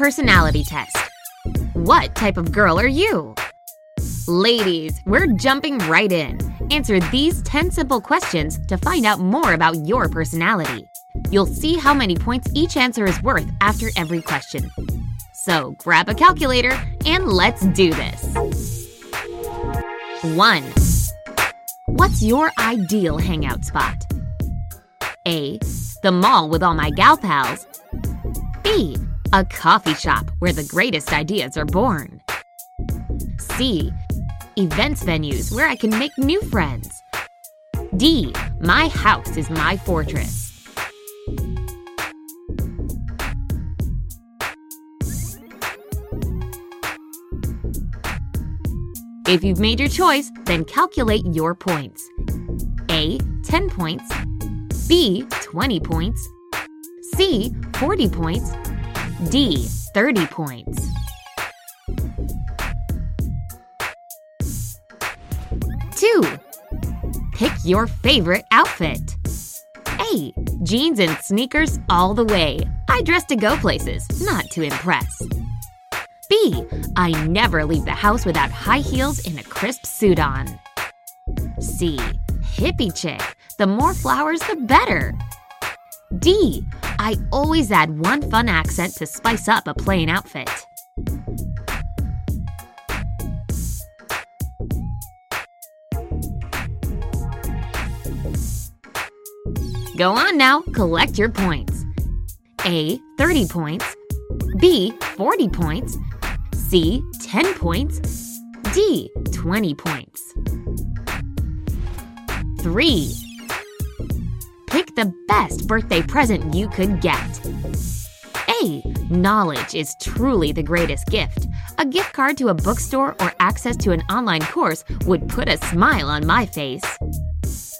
Personality test. What type of girl are you? Ladies, we're jumping right in. Answer these 10 simple questions to find out more about your personality. You'll see how many points each answer is worth after every question. So grab a calculator and let's do this. 1. What's your ideal hangout spot? A. The mall with all my gal pals. B. A coffee shop where the greatest ideas are born. C. Events venues where I can make new friends. D. My house is my fortress. If you've made your choice, then calculate your points. A. 10 points. B. 20 points. C. 40 points. D. 30 points. Two. Pick your favorite outfit. A. Jeans and sneakers all the way. I dress to go places, not to impress. B. I never leave the house without high heels and a crisp suit on. C. Hippie chick. The more flowers, the better. D. I always add one fun accent to spice up a plain outfit. Go on now, collect your points. A. 30 points. B. 40 points. C. 10 points. D. 20 points. 3. Pick the best birthday present you could get. A. Knowledge is truly the greatest gift. A gift card to a bookstore or access to an online course would put a smile on my face.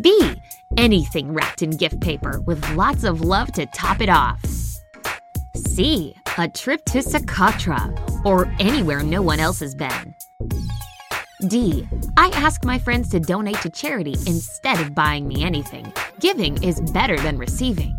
B. Anything wrapped in gift paper with lots of love to top it off. C. A trip to Socotra or anywhere no one else has been. D. I ask my friends to donate to charity instead of buying me anything. Giving is better than receiving.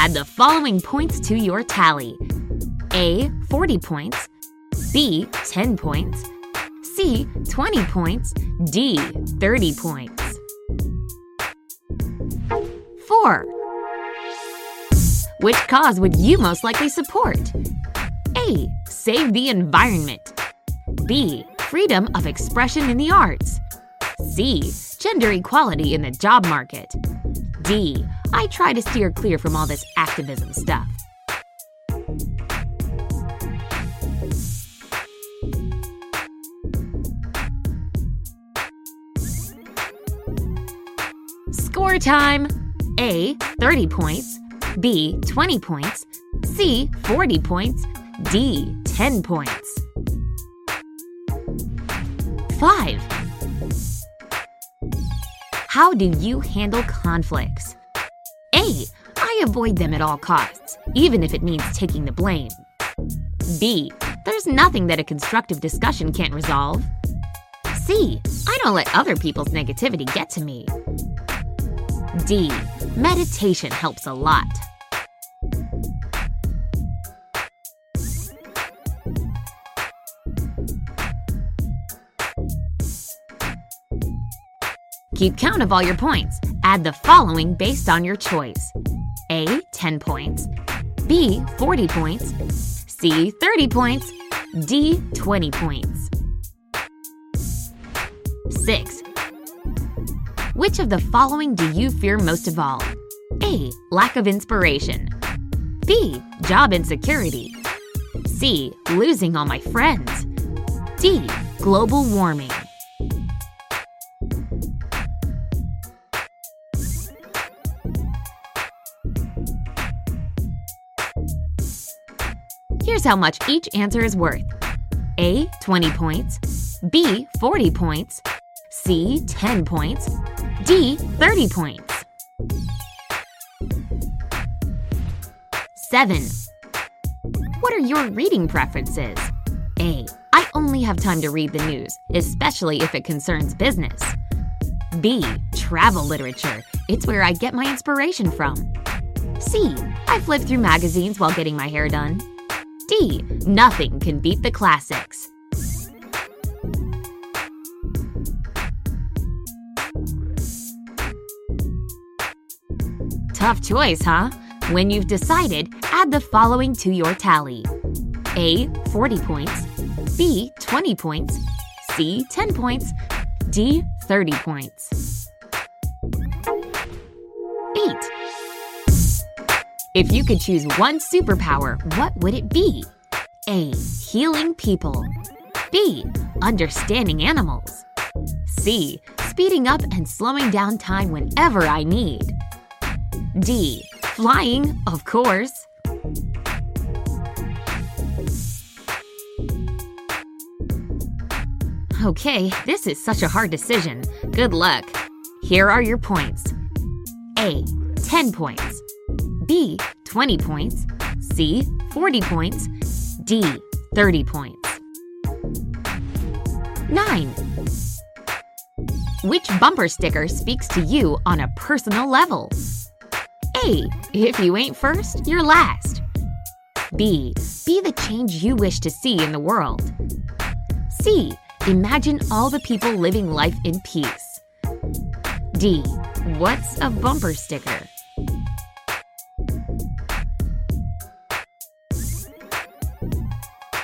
Add the following points to your tally A. 40 points. B. 10 points. C. 20 points. D. 30 points. 4. Which cause would you most likely support? A. Save the environment. B. Freedom of expression in the arts. C. Gender equality in the job market. D. I try to steer clear from all this activism stuff. Score time! A. 30 points. B. 20 points. C. 40 points. D. 10 points. 5. How do you handle conflicts? Avoid them at all costs, even if it means taking the blame. B. There's nothing that a constructive discussion can't resolve. C. I don't let other people's negativity get to me. D. Meditation helps a lot. Keep count of all your points. Add the following based on your choice a. 10 points, B. 40 points, C. 30 points, D. 20 points. 6. Which of the following do you fear most of all? A. Lack of inspiration. B. Job insecurity. C. Losing all my friends. D. Global warming. Here's how much each answer is worth A. 20 points, B. 40 points, C. 10 points, D. 30 points. 7. What are your reading preferences? A. I only have time to read the news, especially if it concerns business. B. Travel literature. It's where I get my inspiration from. C. I flip through magazines while getting my hair done. D. Nothing can beat the classics. Tough choice, huh? When you've decided, add the following to your tally A. 40 points, B. 20 points, C. 10 points, D. 30 points. If you could choose one superpower, what would it be? A. Healing people. B. Understanding animals. C. Speeding up and slowing down time whenever I need. D. Flying, of course. Okay, this is such a hard decision. Good luck. Here are your points A. 10 points. B. 20 points. C. 40 points. D. 30 points. 9. Which bumper sticker speaks to you on a personal level? A. If you ain't first, you're last. B. Be the change you wish to see in the world. C. Imagine all the people living life in peace. D. What's a bumper sticker?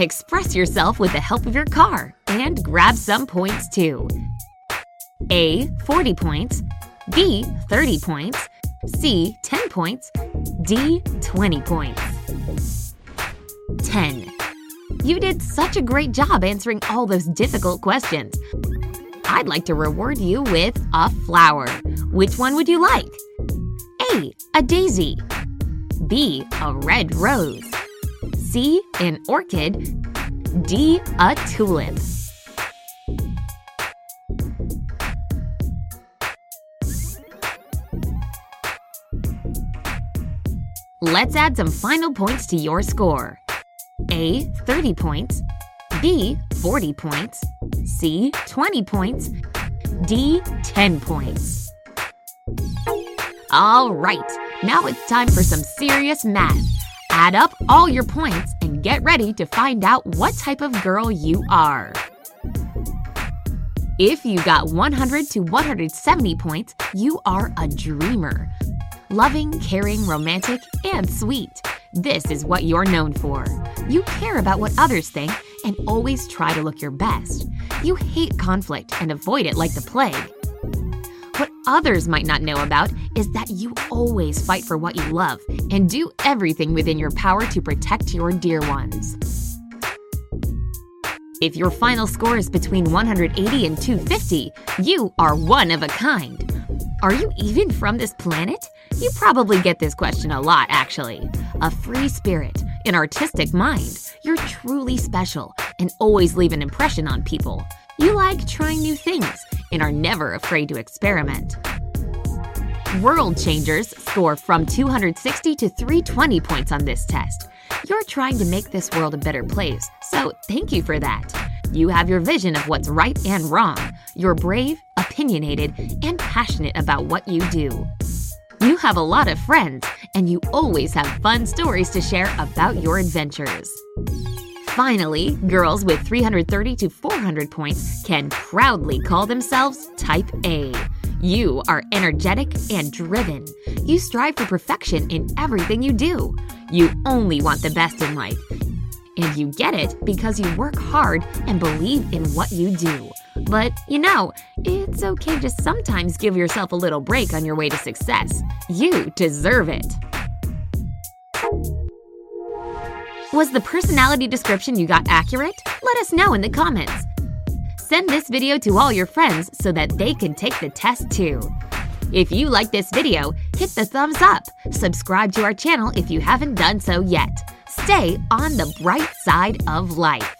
Express yourself with the help of your car and grab some points too. A. 40 points. B. 30 points. C. 10 points. D. 20 points. 10. You did such a great job answering all those difficult questions. I'd like to reward you with a flower. Which one would you like? A. A daisy. B. A red rose. C. An orchid. D. A tulip. Let's add some final points to your score. A. 30 points. B. 40 points. C. 20 points. D. 10 points. All right, now it's time for some serious math. Add up all your points and get ready to find out what type of girl you are. If you got 100 to 170 points, you are a dreamer. Loving, caring, romantic, and sweet. This is what you're known for. You care about what others think and always try to look your best. You hate conflict and avoid it like the plague. Others might not know about is that you always fight for what you love and do everything within your power to protect your dear ones. If your final score is between 180 and 250, you are one of a kind. Are you even from this planet? You probably get this question a lot, actually. A free spirit, an artistic mind. You're truly special and always leave an impression on people. You like trying new things and are never afraid to experiment. World Changers score from 260 to 320 points on this test. You're trying to make this world a better place, so thank you for that. You have your vision of what's right and wrong. You're brave, opinionated, and passionate about what you do. You have a lot of friends, and you always have fun stories to share about your adventures. Finally, girls with 330 to 400 points can proudly call themselves Type A. You are energetic and driven. You strive for perfection in everything you do. You only want the best in life. And you get it because you work hard and believe in what you do. But, you know, it's okay to sometimes give yourself a little break on your way to success. You deserve it. Was the personality description you got accurate? Let us know in the comments. Send this video to all your friends so that they can take the test too. If you like this video, hit the thumbs up. Subscribe to our channel if you haven't done so yet. Stay on the bright side of life.